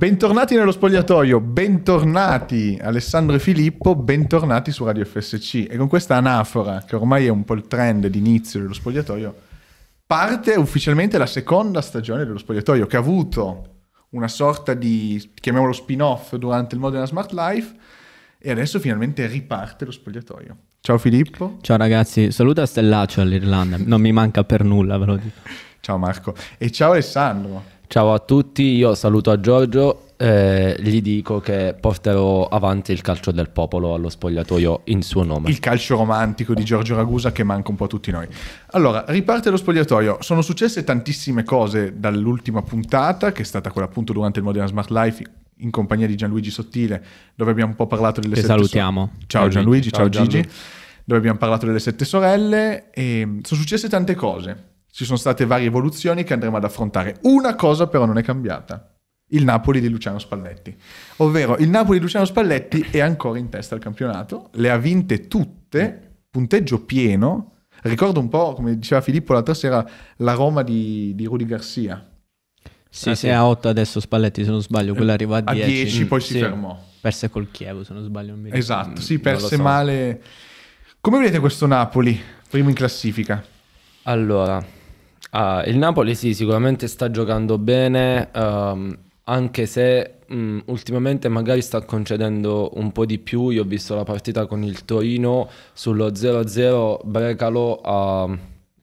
Bentornati nello spogliatoio, bentornati Alessandro e Filippo, bentornati su Radio FSC. E con questa anafora, che ormai è un po' il trend d'inizio dello spogliatoio, parte ufficialmente la seconda stagione dello spogliatoio, che ha avuto una sorta di, chiamiamolo spin-off durante il Modena Smart Life, e adesso finalmente riparte lo spogliatoio. Ciao Filippo. Ciao ragazzi, saluta Stellaccio all'Irlanda, non mi manca per nulla, ve lo dico. Ciao Marco. E ciao Alessandro. Ciao a tutti, io saluto a Giorgio e gli dico che porterò avanti il calcio del popolo allo spogliatoio in suo nome. Il calcio romantico di Giorgio Ragusa che manca un po' a tutti noi. Allora, riparte lo spogliatoio. Sono successe tantissime cose dall'ultima puntata, che è stata quella appunto durante il Modena Smart Life in compagnia di Gianluigi Sottile, dove abbiamo un po' parlato delle Che sette salutiamo. so- ciao Gianluigi, ciao, Ciao, Gigi, Gianlu. dove abbiamo parlato delle sette sorelle e sono successe tante cose. Ci sono state varie evoluzioni che andremo ad affrontare. Una cosa però non è cambiata. Il Napoli di Luciano Spalletti. Ovvero, il Napoli di Luciano Spalletti è ancora in testa al campionato, le ha vinte tutte, punteggio pieno. Ricordo un po', come diceva Filippo l'altra sera, la Roma di, di Rudy Garcia. Sì, Eh, sì, a 8 adesso Spalletti se non sbaglio, quello arriva a A 10. 10 poi si Sì. fermò. Perse col Chievo se non sbaglio. non. Esatto, sì, perse so. male. Come vedete questo Napoli? Primo in classifica. Allora, ah, il Napoli sì, sicuramente sta giocando bene, ehm, anche se mh, ultimamente magari sta concedendo un po' di più. Io ho visto la partita con il Torino sullo 0-0, Brecalo ha,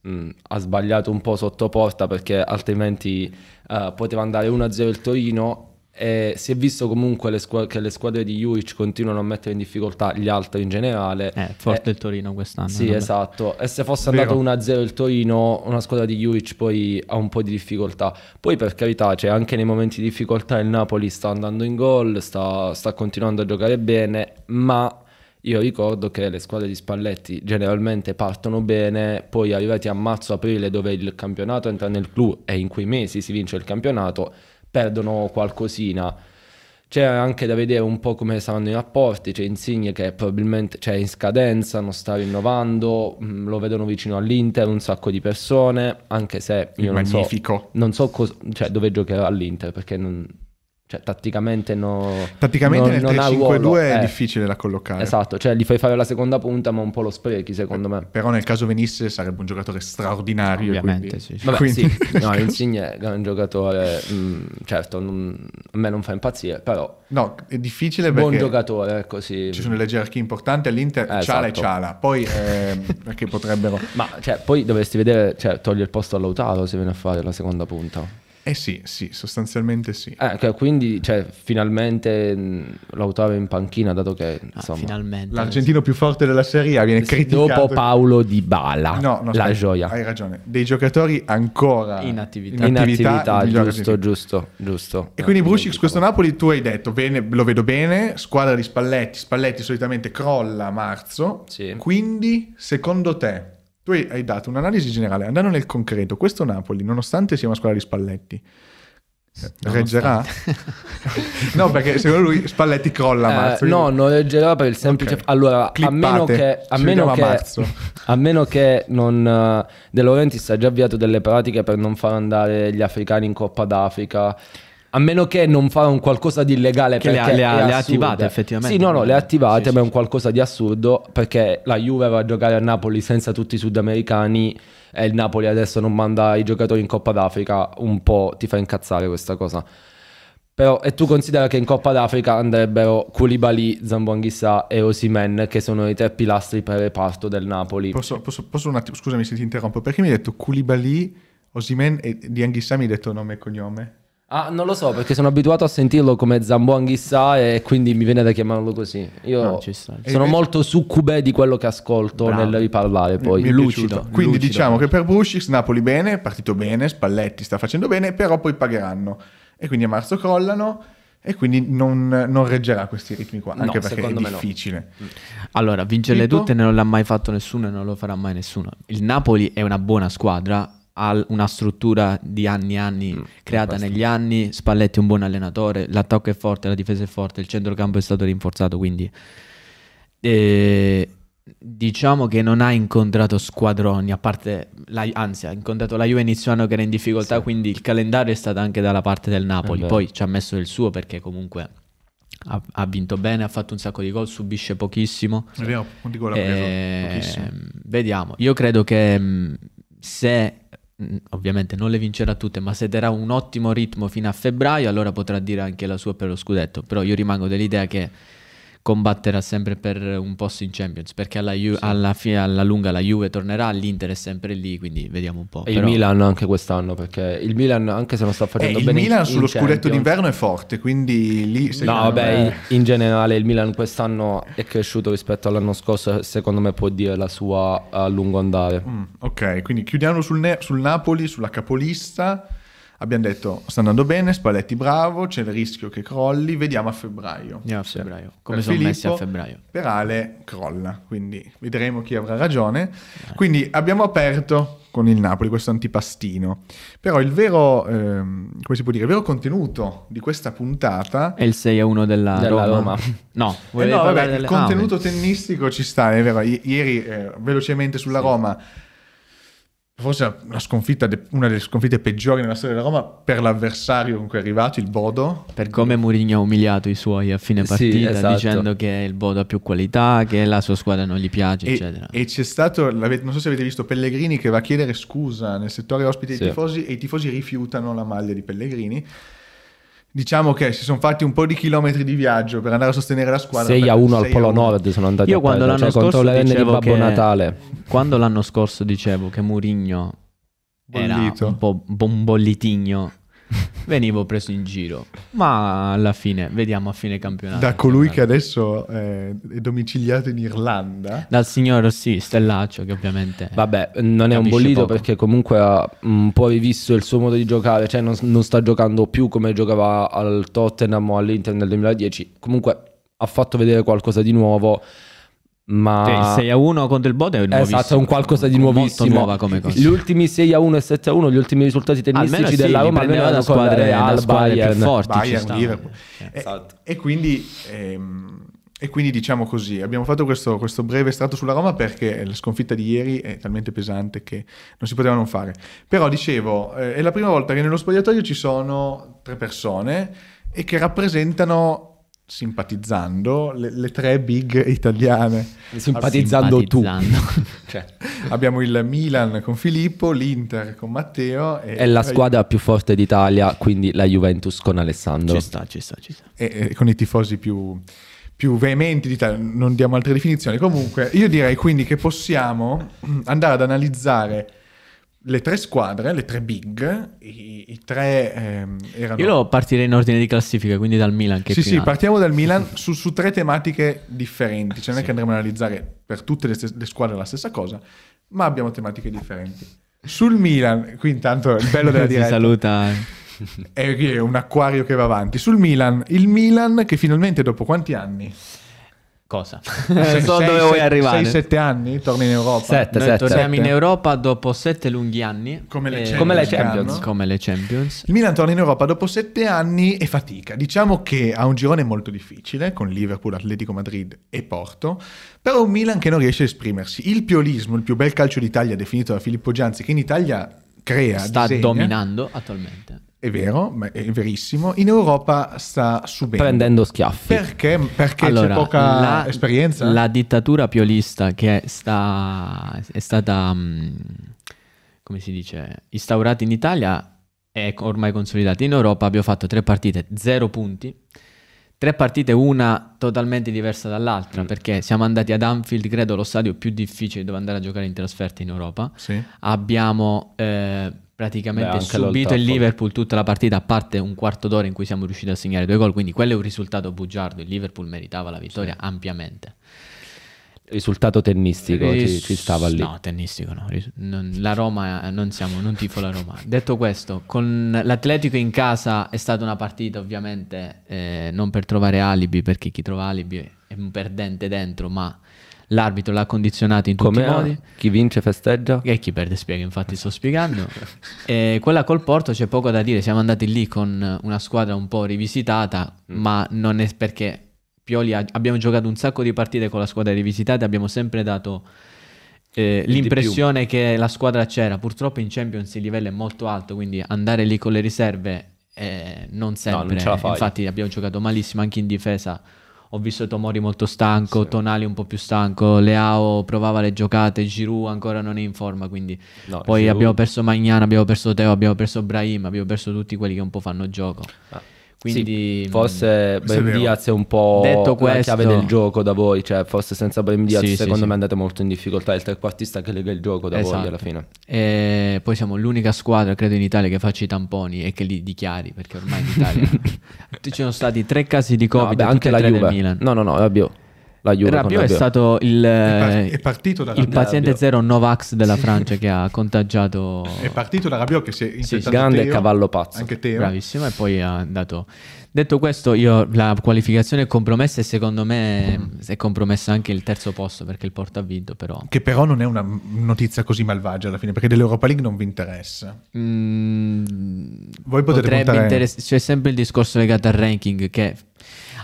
mh, ha sbagliato un po' sotto porta perché altrimenti eh, poteva andare 1-0 il Torino. E si è visto comunque le squa- che le squadre di Juric continuano a mettere in difficoltà gli altri in generale. Eh, forte Eh, il Torino quest'anno. sì, vabbè. esatto. E se fosse Vero. andato 1-0 il Torino, una squadra di Juric poi ha un po' di difficoltà. Poi per carità, cioè, anche nei momenti di difficoltà il Napoli sta andando in gol, sta, sta continuando a giocare bene, ma io ricordo che le squadre di Spalletti generalmente partono bene, poi arrivati a marzo-aprile dove il campionato entra nel clou e in quei mesi si vince il campionato, perdono qualcosina. C'è anche da vedere un po' come saranno i rapporti, c'è Insigne che probabilmente c'è in scadenza, non sta rinnovando, mh, lo vedono vicino all'Inter un sacco di persone, anche se io non so, non so cos- cioè, dove giocherà all'Inter, perché non, cioè, tatticamente no, Praticamente non- nel non ha 3-5-2 ruolo, è eh. difficile da collocare. Esatto, cioè gli fai fare la seconda punta ma un po' lo sprechi secondo me. Però nel caso venisse sarebbe un giocatore straordinario. e Ovviamente, quindi- sì, sì. Vabbè, Quindi- sì, no, Insigne è un giocatore, mh, certo, non- a me non fa impazzire, però No, è difficile buon perché giocatore, ecco sì. ci sono delle gerarchie importanti all'Inter, Eh, Ciala e esatto. Ciala. Poi ehm, perché potrebbero... Ma cioè, poi dovresti vedere, cioè, toglie il posto a Lautaro se viene a fare la seconda punta. Eh sì, sì, sostanzialmente sì. Eh, che quindi, cioè, finalmente mh, Lautaro è in panchina, dato che, Ah, insomma, finalmente. L'argentino più forte della Serie A viene criticato. dopo Paolo Di Bala, No, no, la aspetta, gioia. Hai ragione. Dei giocatori ancora In attività. In attività, migliore giusto, giusto, giusto. E quindi Brucic, questo. Napoli tu hai detto, bene, lo vedo bene, squadra di Spalletti, Spalletti solitamente crolla a marzo, Sì. quindi secondo te, tu hai dato un'analisi generale, andando nel concreto, questo Napoli, nonostante sia una squadra di Spalletti, eh, reggerà? no, perché secondo lui Spalletti crolla a Eh, marzo. no, quindi- non reggerà per il semplice... Ok. Allora, a Clippate, meno che... A meno a che, marzo. a meno che non... eh, De Laurentiis ha già avviato delle pratiche per non far andare gli africani in Coppa d'Africa. A meno che non fa un qualcosa di illegale Che le ha- perché le ha- le ha attivate, effettivamente. Sì, no, no, le ha attivate, Sì, ma è un qualcosa di assurdo perché la Juve va a giocare a Napoli senza tutti i sudamericani e il Napoli adesso non manda i giocatori in Coppa d'Africa, un po' ti fa incazzare questa cosa. Però, e tu considera che in Coppa d'Africa andrebbero Koulibaly, Zambuanghissa e Osimen, che sono i tre pilastri per il reparto del Napoli. Posso, posso- posso un attimo, scusami se ti interrompo, perché mi hai detto Koulibaly, Osimen e di Anghissà mi hai detto nome e cognome? Ah, non lo so, perché sono abituato a sentirlo come Zambuanghissa e quindi mi viene da chiamarlo così. Io No, sono E- molto succube di quello che ascolto Bravo. nel riparlare poi. Mi è lucido. piaciuto. Quindi lucido. diciamo che per Brucic Napoli bene, è partito bene, Spalletti sta facendo bene, però poi pagheranno. E quindi a marzo crollano e quindi non, non reggerà questi ritmi qua, No, anche perché è me no. difficile. Allora, vincerle tutte non l'ha mai fatto nessuno e non lo farà mai nessuno. Il Napoli è una buona squadra, ha una struttura di anni e anni Mm, creata negli anni, Spalletti è un buon allenatore, l'attacco è forte, la difesa è forte, il centrocampo è stato rinforzato, quindi... eh, Diciamo che non ha incontrato squadroni, a parte, la, anzi ha incontrato la Juve inizio anno che era in difficoltà, quindi il calendario è stato anche dalla parte del Napoli, poi ci ha messo il suo perché comunque ha, ha vinto bene, ha fatto un sacco di gol, subisce pochissimo. Vediamo quanti gol ha preso. Eh, Pochissimo. vediamo, io credo che mh, se ovviamente non le vincerà tutte, ma se terrà un ottimo ritmo fino a febbraio, allora potrà dire anche la sua per lo scudetto. Però io rimango dell'idea che combatterà sempre per un posto in Champions, perché alla, Ju- alla fine, alla lunga la Juve tornerà, l'Inter è sempre lì, quindi vediamo un po'. E il Però- Milan anche quest'anno, perché il Milan, anche se non sta Eh, facendo il bene in- Milan in sullo scudetto Champions- d'inverno è forte, quindi lì... No, vabbè, me- in, in generale il Milan quest'anno è cresciuto rispetto all'anno scorso, secondo me può dire la sua a lungo andare. Mm, ok, quindi chiudiamo sul, Ne- sul Napoli, sulla capolista. Abbiamo detto sta andando bene, Spalletti bravo, c'è il rischio che crolli, vediamo a febbraio. Andiamo a febbraio. Come Per sono messi a Filippo, febbraio? Per Ale crolla, quindi vedremo chi avrà ragione. Quindi abbiamo aperto con il Napoli questo antipastino. Però il vero, ehm, come si può dire, il vero contenuto di questa puntata È il 6 a 1 della, Della Roma. Roma. No, Eh no, vabbè, parlare il delle- contenuto Ah, tennistico ci sta, è vero. I- ieri, eh, velocemente sulla Roma, forse la sconfitta, una delle sconfitte peggiori nella storia della Roma per l'avversario con cui è arrivato, il Bodo. Per come Mourinho ha umiliato i suoi a fine Sì, partita esatto. dicendo che il Bodo ha più qualità, che la sua squadra non gli piace, eccetera. E, e c'è stato, non so se avete visto Pellegrini che va a chiedere scusa nel settore ospite Sì. ai tifosi e i tifosi rifiutano la maglia di Pellegrini. Diciamo che si sono fatti un po' di chilometri di viaggio per andare a sostenere la squadra. 6 a per 1 al 6 Polo a 1. Nord sono andati Io a quando l'anno cioè, scorso renne di dicevo Babbo che Natale. quando l'anno scorso dicevo che Mourinho era un po' un bollitigno, venivo preso in giro. Ma alla fine, vediamo a fine campionato. Da colui che adesso è domiciliato in Irlanda. Dal signor sì, Stellaccio che ovviamente Vabbè, non è un bollito poco. perché comunque ha un po' rivisto il suo modo di giocare, cioè non, non sta giocando più come giocava al Tottenham o all'Inter nel 2010. Comunque ha fatto vedere qualcosa di nuovo, ma... Sì, il 6 a 1 contro il Bodo è nuovissimo. Esatto, è un qualcosa di nuovissimo. nuova come cosa. Gli ultimi 6 a 1 e 7 a 1, gli ultimi risultati tennistici Almeno sì, della Roma almeno da squadre, Real, da squadre più Bayern. forti. Bayern. E- Esatto. E, quindi, ehm, e quindi diciamo così, abbiamo fatto questo, questo breve estratto sulla Roma perché la sconfitta di ieri è talmente pesante che non si poteva non fare. Però dicevo, eh, è la prima volta che nello spogliatoio ci sono tre persone e che rappresentano, simpatizzando, le, le tre big italiane. Simpatizzando tu. Simpatizzando. Cioè, Abbiamo il Milan con Filippo, l'Inter con Matteo e, è la squadra più forte d'Italia, quindi la Juventus con Alessandro. ci sta, ci sta, ci sta. e, e con i tifosi più, più veementi d'Italia, non diamo altre definizioni. Comunque, io direi quindi che possiamo andare ad analizzare le tre squadre, le tre big, i, i tre ehm, erano... Io lo partirei in ordine di classifica, quindi dal Milan che sì, sì, partiamo dal Milan su, su tre tematiche differenti, cioè non è che andremo ad analizzare per tutte le, le squadre la stessa cosa, ma abbiamo tematiche differenti. Sul Milan, qui intanto il bello della si diretta saluta. è che è un acquario che va avanti. Sul Milan, il Milan che finalmente dopo quanti anni? Cosa? Se- so sei- dove vuoi sei- arrivare. sei, sette anni torna in Europa. Sette. Noi torniamo in. Europa dopo sette lunghi anni. Come le Eh, Champions. Come le. Champions. Come le Champions. Il Milan torna in Europa dopo sette anni e fatica. Diciamo che ha un girone molto difficile con Liverpool, Atletico Madrid e Porto, però un Milan che non riesce a esprimersi. Il piolismo, il più bel calcio d'Italia definito da Filippo Gianzi, che in Italia crea, Sta disegna, dominando attualmente. È vero, ma è verissimo. In Europa sta subendo. Prendendo schiaffi. Perché? Perché Allora, c'è poca la- esperienza? La dittatura piolista che sta, è stata, mm, come si dice, instaurata in Italia è ormai consolidata. In Europa abbiamo fatto tre partite, zero punti. Tre partite, una totalmente diversa dall'altra, Mm. perché siamo andati ad Anfield, credo lo stadio più difficile dove andare a giocare in trasferta in Europa. Sì. Abbiamo eh, praticamente Beh, subito il. Liverpool tutta la partita, a parte un quarto d'ora in cui siamo riusciti a segnare due gol, quindi quello è un risultato bugiardo. Il Liverpool meritava la vittoria ampiamente. Risultato tennistico, ci, Ris- ci stava lì. No, tennistico no. Ris- non- la Roma, eh, non siamo, non tifo la Roma. Detto questo, con l'Atletico in casa è stata una partita ovviamente eh, non per trovare alibi, perché chi trova alibi è un perdente dentro, ma l'arbitro l'ha condizionato in tutti Come i modi. chi vince festeggia? E chi perde spiega, infatti sto spiegando. E quella col Porto c'è poco da dire, siamo andati lì con una squadra un po' rivisitata, Mm. ma non è perché Pioli ha- abbiamo giocato un sacco di partite con la squadra rivisitata, abbiamo sempre dato eh, l'impressione che la squadra c'era. Purtroppo in Champions il livello è molto alto, quindi andare lì con le riserve eh, non sempre. non la fai. Infatti abbiamo giocato malissimo anche in difesa. Ho visto Tomori molto stanco, Sì. Tonali un po' più stanco, Leao provava le giocate, Giroud ancora non è in forma, quindi No, poi Giroud- abbiamo perso Magnan, abbiamo perso Teo, abbiamo perso Brahim, abbiamo perso tutti quelli che un po' fanno gioco. Ah, Quindi sì, forse Brahim. Diaz è un po' Detto la questo- chiave del gioco da voi, cioè forse senza Brahim Diaz Sì, secondo sì. me andate molto in difficoltà, è il trequartista che lega il gioco da voi Esatto. alla fine. E poi siamo l'unica squadra, credo, in Italia che faccia i tamponi e che li dichiari, perché ormai in Italia ci sono stati tre casi di No, Covid, vabbè, tutti anche la Juve. Milan. No, no, no, Rabiot. La Juve Rabiot è stato il, eh, è partito da il paziente Rabiot. zero Novax della Francia che ha contagiato È partito da Rabiot che si è infettato grande Teo, cavallo pazzo. Anche Teo. Bravissimo, e poi ha dato. Detto questo, io la qualificazione è compromessa e secondo me è compromesso anche il terzo posto perché il Porto ha vinto, però. Che però non è una notizia così malvagia alla fine, perché dell'Europa League non vi interessa. Mm, Voi potete potrebbe puntare- interess- c'è sempre il discorso legato al ranking che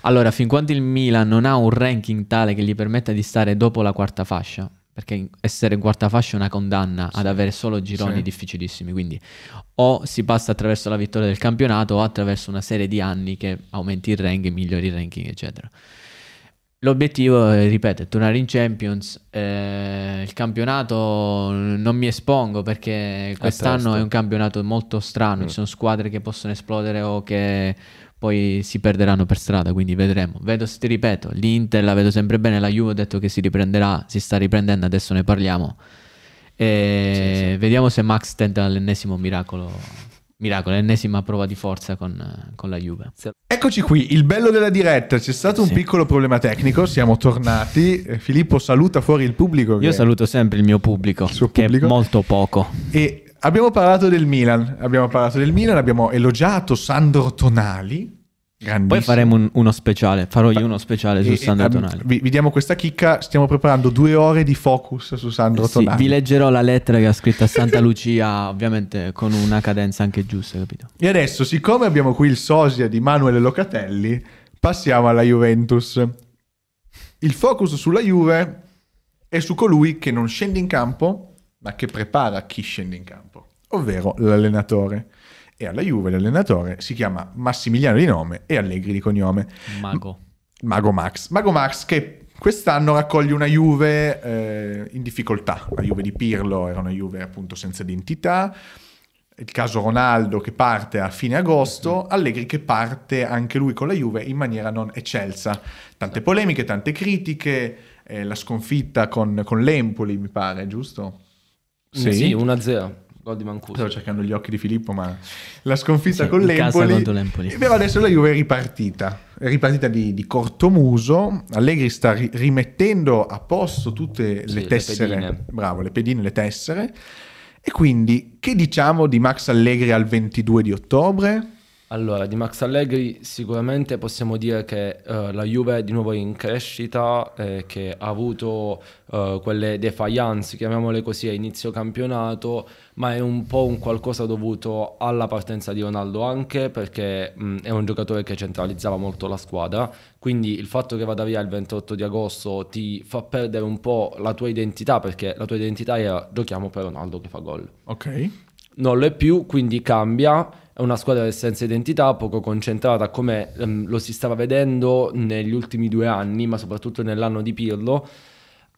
allora fin quando il Milan non ha un ranking tale che gli permetta di stare dopo la quarta fascia perché essere in quarta fascia è una condanna ad avere solo gironi Sì. difficilissimi quindi o si passa attraverso la vittoria del campionato o attraverso una serie di anni che aumenti il ranking migliori il ranking eccetera L'obiettivo, eh, ripeto, è tornare in Champions. eh, il campionato non mi espongo perché quest'anno presto. è un campionato molto strano. Mm. Ci sono squadre che possono esplodere o che poi si perderanno per strada. Quindi vedremo. Vedo, ti ripeto, l'Inter la vedo sempre bene. La Juve ha detto che si riprenderà, si sta riprendendo. Adesso ne parliamo. E Vediamo se Max tenta l'ennesimo miracolo. Miracolo, l'ennesima prova di forza con, con la Juve. Eccoci qui, il bello della diretta. C'è stato un Sì. piccolo problema tecnico, siamo tornati. Eh, Filippo saluta fuori il pubblico. Io saluto sempre il mio pubblico, suo che pubblico? è molto poco. E abbiamo parlato del Milan. Abbiamo parlato del Milan, abbiamo elogiato Sandro Tonali. Grandissimo. Poi faremo un- uno speciale, farò io uno speciale su E- Sandro e, Tonali. Vi, vi diamo questa chicca. Stiamo preparando due ore di focus su Sandro Sì, Tonali. vi leggerò la lettera che ha scritto a Santa Lucia, ovviamente con una cadenza anche giusta, capito? E adesso, siccome abbiamo qui il sosia di Manuele Locatelli, passiamo alla Juventus. Il focus sulla Juve è su colui che non scende in campo, ma che prepara chi scende in campo, ovvero l'allenatore. E alla Juve l'allenatore si chiama Massimiliano di nome e Allegri di cognome. Mago. Mago Max. Mago Max che quest'anno raccoglie una Juve eh, in difficoltà. La Juve di Pirlo era una Juve appunto senza identità. Il caso Ronaldo che parte a fine agosto, Allegri che parte anche lui con la Juve in maniera non eccelsa. Tante polemiche, tante critiche, eh, la sconfitta con, con l'Empoli mi pare, giusto? Sì, 1-0. Gol di Mancuso. Stavo cercando gli occhi di Filippo, ma la sconfitta Sì, con l'Empoli. l'Empoli. Però adesso la Juve è ripartita. È ripartita di, di cortomuso. Allegri sta ri- rimettendo a posto tutte Sì, le le tessere. pedine. Bravo, le pedine, le tessere. E quindi, che diciamo di Max Allegri al 22 di ottobre? Allora, di Max Allegri sicuramente possiamo dire che eh, la Juve è di nuovo in crescita, eh, che ha avuto eh, quelle defiance, chiamiamole così, a inizio campionato, ma è un po' un qualcosa dovuto alla partenza di Ronaldo anche perché mh, è un giocatore che centralizzava molto la squadra, quindi il fatto che vada via il 28 di agosto ti fa perdere un po' la tua identità perché la tua identità era giochiamo per Ronaldo che fa gol Ok. Non lo è più, quindi cambia. È una squadra senza identità, poco concentrata come ehm, lo si stava vedendo negli ultimi due anni, ma soprattutto nell'anno di Pirlo.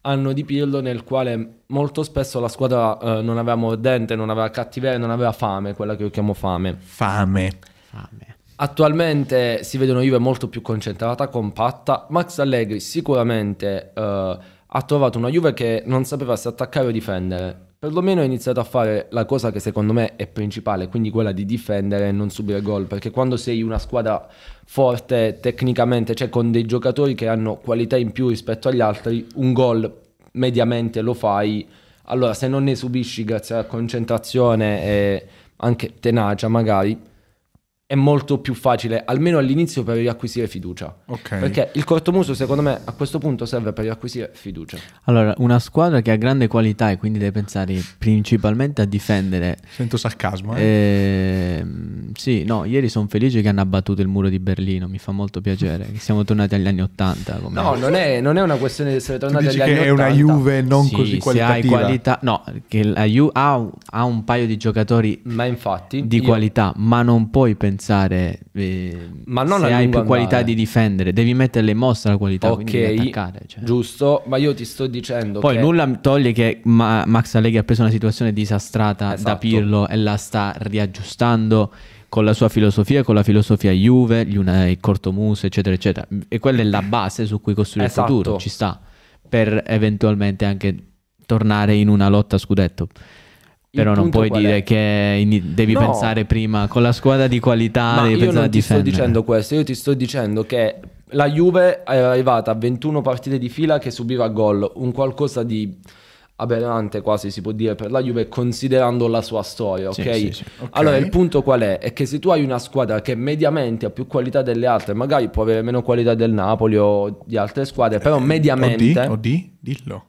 Anno di Pirlo nel quale molto spesso la squadra eh, non aveva mordente, non aveva cattiveria, non aveva fame, quella che io chiamo fame. Fame. Fame. Attualmente si vede una Juve molto più concentrata, compatta. Max Allegri sicuramente eh, ha trovato una Juve che non sapeva se attaccare o difendere. Perlomeno ha iniziato a fare la cosa che secondo me è principale, quindi quella di difendere e non subire gol. Perché quando sei una squadra forte tecnicamente, cioè con dei giocatori che hanno qualità in più rispetto agli altri, un gol mediamente lo fai. Allora, se non ne subisci grazie alla concentrazione e anche tenacia, magari è molto più facile, almeno all'inizio, per riacquisire fiducia. Ok. Perché il cortomuso, secondo me, a questo punto serve per riacquisire fiducia. Allora, una squadra che ha grande qualità e quindi deve pensare principalmente a difendere. Sento sarcasmo, eh? Ehm, sì, no, ieri sono felice che hanno abbattuto il muro di Berlino, mi fa molto piacere che siamo tornati agli anni Ottanta. No, non è, non è una questione di essere Tu tornati dici agli anni che è una 80. Juve non Sì, così se hai qualitativa. qualità, no, che la Ju ha, un- ha un paio di giocatori Ma infatti, di io- qualità, ma non puoi pensare eh, Ma non se hai più qualità andare. di difendere, devi metterle in mostra la qualità, quindi devi Ok, attaccare. cioè. giusto, ma io ti sto dicendo Poi che nulla toglie che Ma- Max Allegri ha preso una situazione disastrata da Esatto. Pirlo e la sta riaggiustando con la sua filosofia, con la filosofia Juve, gli una- il cortomuso, eccetera, eccetera. E quella è la base su cui costruire Esatto. il futuro, ci sta, per eventualmente anche tornare in una lotta a scudetto. Però non puoi dire è? che devi No. pensare prima con la squadra di qualità, Ma devi io non ti sto dicendo questo, io ti sto dicendo che la Juve è arrivata a 21 partite di fila che subiva gol, un qualcosa di aberrante quasi si può dire per la Juve considerando la sua storia, ok? Sì, sì, sì. Ok. Allora il punto qual è? È che se tu hai una squadra che mediamente ha più qualità delle altre, magari può avere meno qualità del Napoli o di altre squadre, però mediamente OD? OD? Dillo.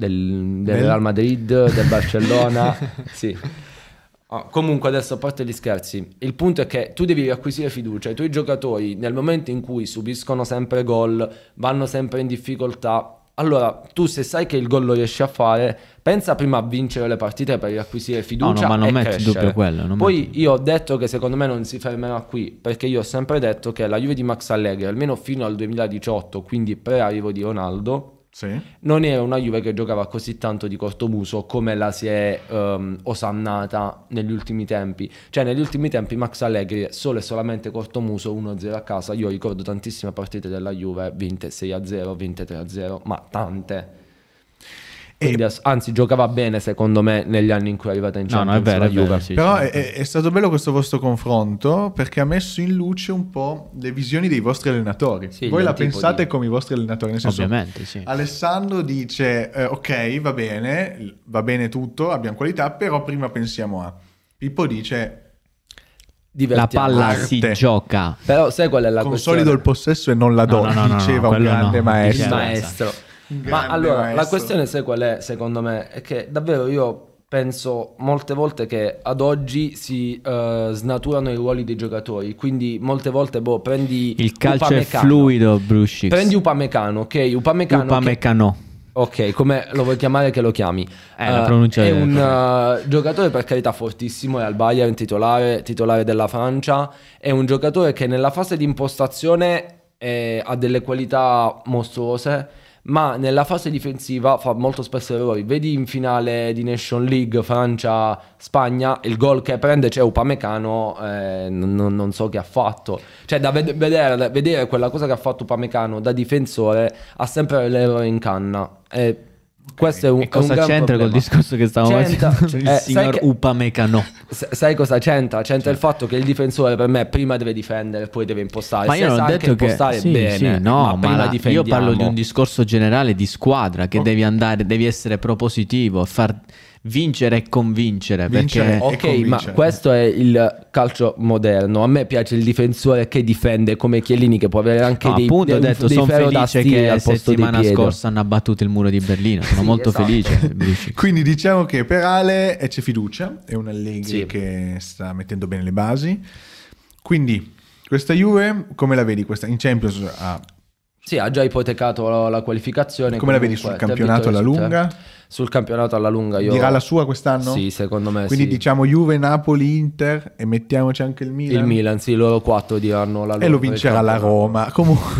Del, del Real Madrid, del Barcellona. sì. Ah, comunque adesso a parte gli scherzi, il punto è che tu devi riacquisire fiducia, i tuoi giocatori nel momento in cui subiscono sempre gol, vanno sempre in difficoltà, allora tu se sai che il gol lo riesci a fare, pensa prima a vincere le partite per riacquisire fiducia no, ma non metti dubbio quello, Poi metti- io ho detto che secondo me non si fermerà qui, perché io ho sempre detto che la Juve di Max Allegri, almeno fino al 2018, quindi pre-arrivo di Ronaldo, Sì. non era una Juve che giocava così tanto di cortomuso come la si è ehm, osannata negli ultimi tempi. Cioè, negli ultimi tempi Max Allegri è solo e solamente cortomuso 1-0 a casa. Io ricordo tantissime partite della Juve vinte 6-0, vinte 3-0, ma tante. Quindi, ass- anzi, giocava bene secondo me negli anni in cui è arrivata in No, no, è Champions vero, la è vero, Juve. sì, Però è, è- stato bello questo vostro confronto perché ha messo in luce un po' le visioni dei vostri allenatori. Sì, Voi la pensate come i vostri allenatori, nel senso Ovviamente, sì. Alessandro dice eh, ok, va bene, va bene tutto, abbiamo qualità, però prima pensiamo a Pippo dice La palla Arte. si gioca. Però sai qual è la questione? consolido il possesso e non la do, No, no, no, no, diceva no, un grande no, maestro. maestro. Ma allora, la maestro. questione sai qual è, secondo me? È che davvero io penso molte volte che ad oggi si eh, snaturano i ruoli dei giocatori, quindi molte volte boh, prendi Il calcio è Upamecano. fluido, Brusci. Prendi Upamecano, ok? Upamecano che- Upamecano. Ok, come lo vuoi chiamare che lo chiami? Eh, la pronuncia è è un eh, giocatore per carità fortissimo, è al Bayern titolare, titolare della Francia, è un giocatore che nella fase di impostazione eh, ha delle qualità mostruose, ma nella fase difensiva fa molto spesso errori. Vedi in finale di Nation League Francia-Spagna, il gol che prende c'è Upamecano, eh, non, non- so che ha fatto. Cioè da ved- vedere, vedere quella cosa che ha fatto Upamecano da difensore ha sempre l'errore in canna. E questo è un, E è cosa un c'entra col discorso che stavamo C'entra- facendo? Il eh, signor che- Upamecano. Sai cosa c'entra? C'entra il fatto che il difensore per me prima deve difendere, poi deve impostare. Ma Se io non ho anche detto che impostare sì, bene, sì, no, ma, prima la- io parlo di un discorso generale di squadra che Oh. devi andare, devi essere propositivo, far vincere e convincere. Vincere perché Ok, e ma convincere. questo è il calcio moderno. A me piace il difensore che difende come Chiellini, che può avere anche No, dei, appunto ho detto sono felice che la settimana scorsa hanno abbattuto il muro di Berlino sono Sì, molto esatto. felice. Quindi diciamo che per Ale c'è fiducia, è un Allegri Sì. che sta mettendo bene le basi. Quindi questa Juve, come la vedi? Questa in Champions ha Sì, ha già ipotecato la, la qualificazione. Come la vedi comunque, sul campionato alla lunga? Sul campionato alla lunga io... dirà la sua quest'anno? Sì, secondo me Quindi sì. diciamo Juve, Napoli, Inter e mettiamoci anche il Milan. Il Milan, sì, loro quattro diranno la loro E lo vincerà la. Roma. Comunque.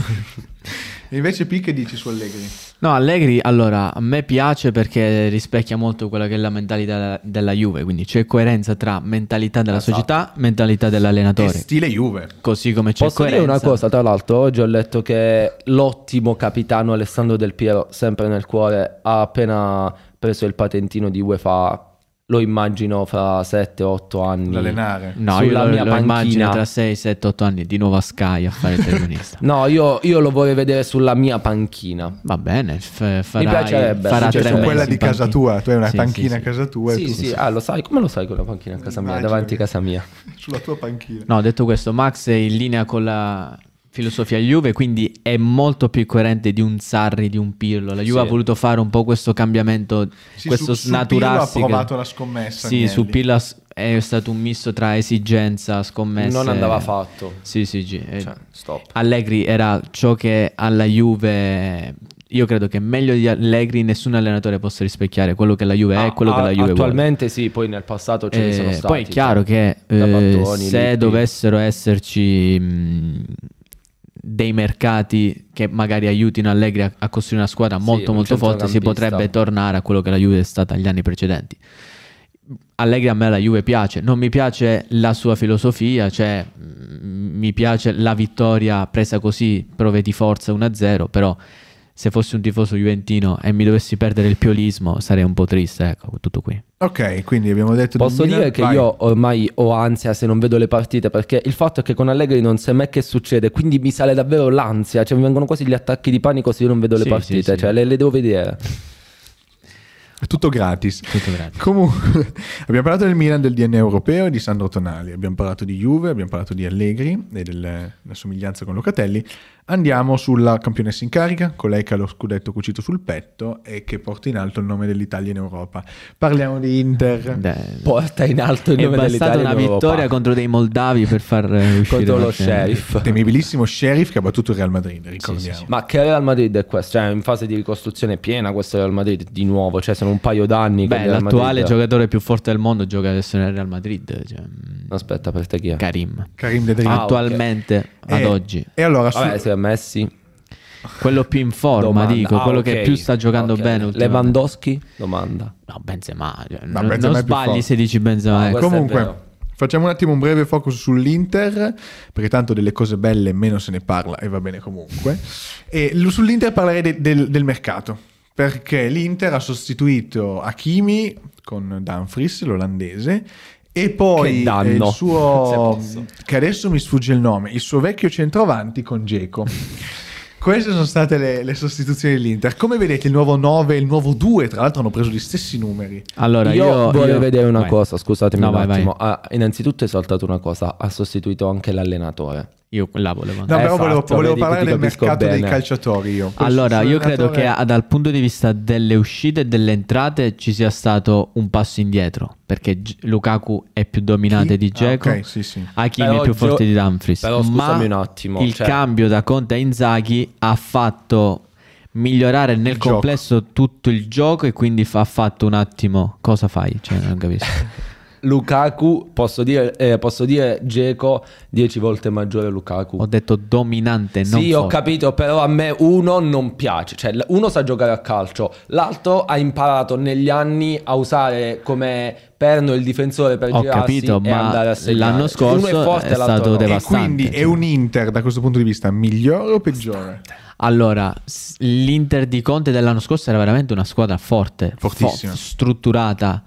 E Invece P che dici su Allegri? No, Allegri, allora, a me piace perché rispecchia molto quella che è la mentalità della Juve, quindi c'è coerenza tra mentalità della Esatto. società, mentalità E dell'allenatore, stile Juve. così come c'è Posso dire coerenza. una cosa, tra l'altro, oggi ho letto che l'ottimo capitano Alessandro Del Piero, sempre nel cuore, ha appena preso il patentino di UEFA lo immagino fra 7-8 anni. L'allenare. No, io Sulla lo, mia lo immagino panchina. tra 6, 7, 8 anni di nuovo a Sky a fare il telecronista. No, io, io lo vorrei vedere sulla mia panchina. Va bene, f- farai, piacerebbe, farà cioè, mesi quella di casa tua, tu hai una Sì, panchina sì, a casa tua e Sì, sì, ah, lo sai, come lo sai quella panchina a casa mia, davanti a casa mia. sulla tua panchina. No, detto questo, Max è in linea con la filosofia Juve, quindi è molto più coerente di un Sarri, di un Pirlo. La Juve Sì. ha voluto fare un po' questo cambiamento, Sì, questo su- su Pirlo ha snaturarsi. che- provato la scommessa, Sì, Agnelli. su Pirlo è stato un misto tra esigenza, scommesse. Non andava fatto. Sì, sì, sì. eh, Cioè, stop. Allegri era ciò che alla Juve. Io credo che meglio di Allegri nessun allenatore possa rispecchiare quello che la Juve è e quello Ah, che la Juve vuole. Attualmente sì, poi nel passato ce ne sono Eh, stati. poi è chiaro che eh, Gabattoni, se Lippi. dovessero esserci mh, dei mercati che magari aiutino Allegri a, a costruire una squadra Sì, molto un molto forte, si potrebbe tornare a quello che la Juve è stata negli anni precedenti. Allegri a me la Juve piace, non mi piace la sua filosofia, cioè mh, mi piace la vittoria presa così, prove di forza 1-0, però se fossi un tifoso juventino e mi dovessi perdere il piolismo sarei un po' triste, ecco, tutto qui. Ok, quindi abbiamo detto Posso Milan. dire che Vai. io ormai ho ansia se non vedo le partite perché il fatto è che con Allegri non sai mai che succede, quindi mi sale davvero l'ansia, cioè mi vengono quasi gli attacchi di panico se io non vedo le Sì, partite, sì, sì. cioè le, le devo vedere. È tutto gratis. Tutto gratis. Comunque, abbiamo parlato del Milan, del DNA europeo e di Sandro Tonali. Abbiamo parlato di Juve, abbiamo parlato di Allegri e della somiglianza con Locatelli. Andiamo sulla campionessa in carica, colei che ha lo scudetto cucito sul petto e che porta in alto il nome dell'Italia in Europa. Parliamo di Inter. Beh, Porta in alto il è nome dell'Italia una in Europa. vittoria contro dei moldavi per far eh, uscire contro lo sheriff. Temibilissimo Sheriff che ha battuto il Real Madrid, ricordiamo. Ma che Real Madrid è questo? Cioè, in fase di ricostruzione piena questo Real Madrid di nuovo, cioè sono un paio d'anni Beh, Real l'attuale Madrid- giocatore più forte del mondo gioca adesso nel Real Madrid. cioè, mm, Aspetta, per te chi è? Karim. Karim De Ah. Attualmente, ad E- oggi. E allora, su- Vabbè, è Messi. Quello più in forma, Domanda. dico, Ah, quello ok, che più sta giocando ok. bene. Lewandowski? Domanda. No, Benzema. cioè, Ma non, Benzema non sbagli se dici Benzema. Questo è Comunque, facciamo un attimo un breve focus sull'Inter, perché tanto delle cose belle meno se ne parla e va bene comunque. E sull'Inter parlerei de- del, del mercato, perché l'Inter ha sostituito Hakimi con Dumfries, l'olandese, e poi eh, il suo, che adesso mi sfugge il nome, il suo vecchio centroavanti con Geco. Queste sono state le, le sostituzioni dell'Inter. Come vedete il nuovo 9 e il nuovo 2, tra l'altro hanno preso gli stessi numeri. Allora, io, io, voglio io- vedere una vai. cosa, scusatemi No, un vai, vai. attimo. Ah, innanzitutto hai saltato una cosa, ha sostituito anche l'allenatore. Io là volevo No, andare. Eh, però volevo, fatto, volevo parlare del mercato dei bene. calciatori io. Allora, io credo che ah, dal punto di vista delle uscite e delle entrate ci sia stato un passo indietro, perché G- Lukaku è più dominante Chi? di Ah, Dzeko, ok, sì, sì. Hakimi Però è più Gio- forte di Dumfries. però scusami ma un attimo, il cioè- cambio da Conte a Inzaghi ha fatto migliorare nel Il gioco. complesso tutto il gioco e quindi fa- ha fatto un attimo... Cosa fai? Cioè, non capisco. Lukaku, posso dire, eh, posso dire Geco 10 volte maggiore Lukaku. Ho detto dominante, non Sì, ho forte. capito, però a me uno non piace. Cioè, uno sa giocare a calcio, l'altro ha imparato negli anni a usare come perno il difensore per Ho girarsi capito, e ma andare a segnare. l'anno Cioè, uno scorso forte è e stato no. E devastante. quindi è un Inter da questo punto di vista migliore o peggiore? Allora, l'Inter di Conte dell'anno scorso era veramente una squadra forte, Fortissima. fo- strutturata,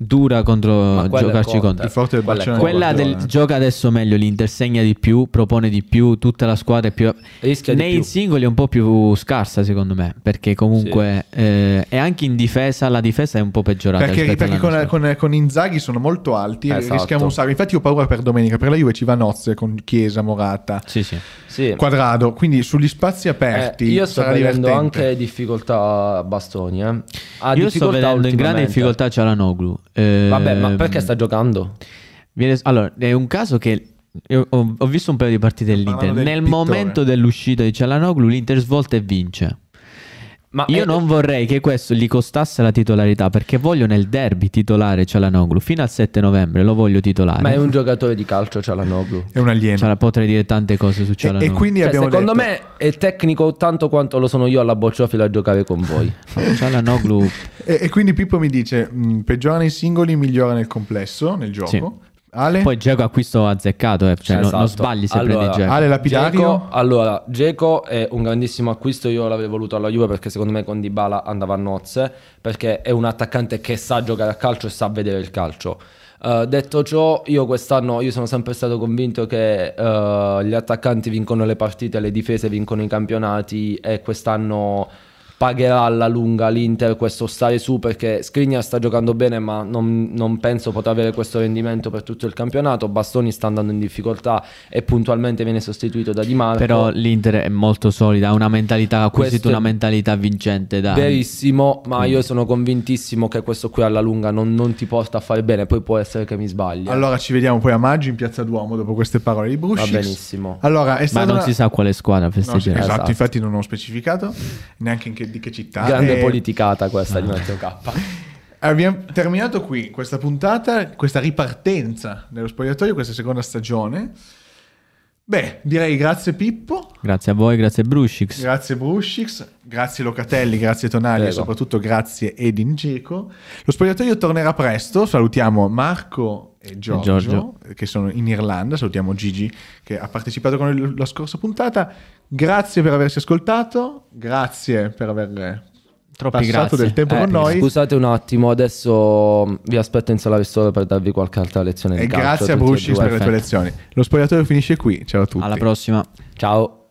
dura contro giocarci Conte. contro. Il forte del Quella Barcellona. Quella del Guardiola. gioca adesso meglio, l'Inter segna di più, propone di più, tutta la squadra è più... Rischia di Nei più. singoli è un po' più scarsa secondo me, perché comunque... eh, e anche in difesa, la difesa è un po' peggiorata. Perché, perché con, con, con Inzaghi sono molto alti e Esatto. rischiamo un sacco. Infatti, io ho paura per domenica. Per la Juve ci va Nozze con Chiesa, Morata, Sì, sì. Sì. Quadrado. Quindi sugli spazi Eh, aperti io sto divertente. anche difficoltà a Bastoni. Eh. Ha Io sto vedendo in grande difficoltà Cialanoglu. Eh, Vabbè, ma perché sta giocando? Viene- allora, è un caso che io ho, visto un paio di partite dell'Inter. Nel pittore. momento dell'uscita di Cialanoglu, l'Inter svolta e vince. Ma Io è- non vorrei che questo gli costasse la titolarità perché voglio nel derby titolare Cialanoglu fino al 7 novembre, lo voglio titolare. Ma è un giocatore di calcio, Cialanoglu. È un alieno. Cioè, potrei dire tante cose su e, Cialanoglu. e quindi Cioè, secondo detto- me è tecnico tanto quanto lo sono io alla bocciofila a giocare con voi. Cialanoglu E, e quindi Pippo mi dice: mh, peggiora nei singoli, migliora nel complesso, nel gioco. Ale? Poi Geco acquisto azzeccato, eh, cioè non- non, Esatto. sbagli se Allora, prendi Geco. Ale Lapidario? Dzeko- allora, Geco è un grandissimo acquisto, io l'avrei voluto alla Juve perché secondo me con Dybala andava a nozze, perché è un attaccante che sa giocare a calcio e sa vedere il calcio. Eh, detto ciò, io quest'anno io sono sempre stato convinto che eh, gli attaccanti vincono le partite, le difese vincono i campionati e quest'anno pagherà alla lunga l'Inter questo stare su perché Skriniar sta giocando bene ma non, non penso potrà avere questo rendimento per tutto il campionato Bastoni sta andando in difficoltà e puntualmente viene sostituito da Di Marco Però l'Inter è molto solida, ha una mentalità, ha acquisito una mentalità vincente da... verissimo ma io sono convintissimo che questo qui alla lunga non, non ti porta a fare bene poi può essere che mi sbagli eh. Allora ci vediamo poi a maggio in Piazza Duomo dopo queste parole di va Brusci. benissimo Allora, è Ma non una- si sa quale squadra No, festeggerà. esatto, Esatto. infatti non ho specificato neanche in che, di che città. grande Eh, politicata questa di Matteo K Abbiamo terminato qui questa puntata, questa ripartenza dello spogliatoio, questa seconda stagione. Beh, direi grazie Pippo, Grazie a voi, grazie Brushix. grazie Brushix, grazie Locatelli, grazie Tonali e Prego. soprattutto grazie Edin Dzeko. Lo spogliatoio tornerà presto, salutiamo Marco e Giorgio, Giorgio. che sono in Irlanda, salutiamo Gigi che ha partecipato con noi la scorsa puntata. Grazie per averci ascoltato, grazie per aver Troppi passato grazie. del tempo Eh, con noi. scusate un attimo adesso vi aspetto in sala ristoro per darvi qualche altra lezione di E calcio grazie a due. per le tue lezioni. Lo spogliatoio finisce qui. Ciao a tutti. Alla prossima. ciao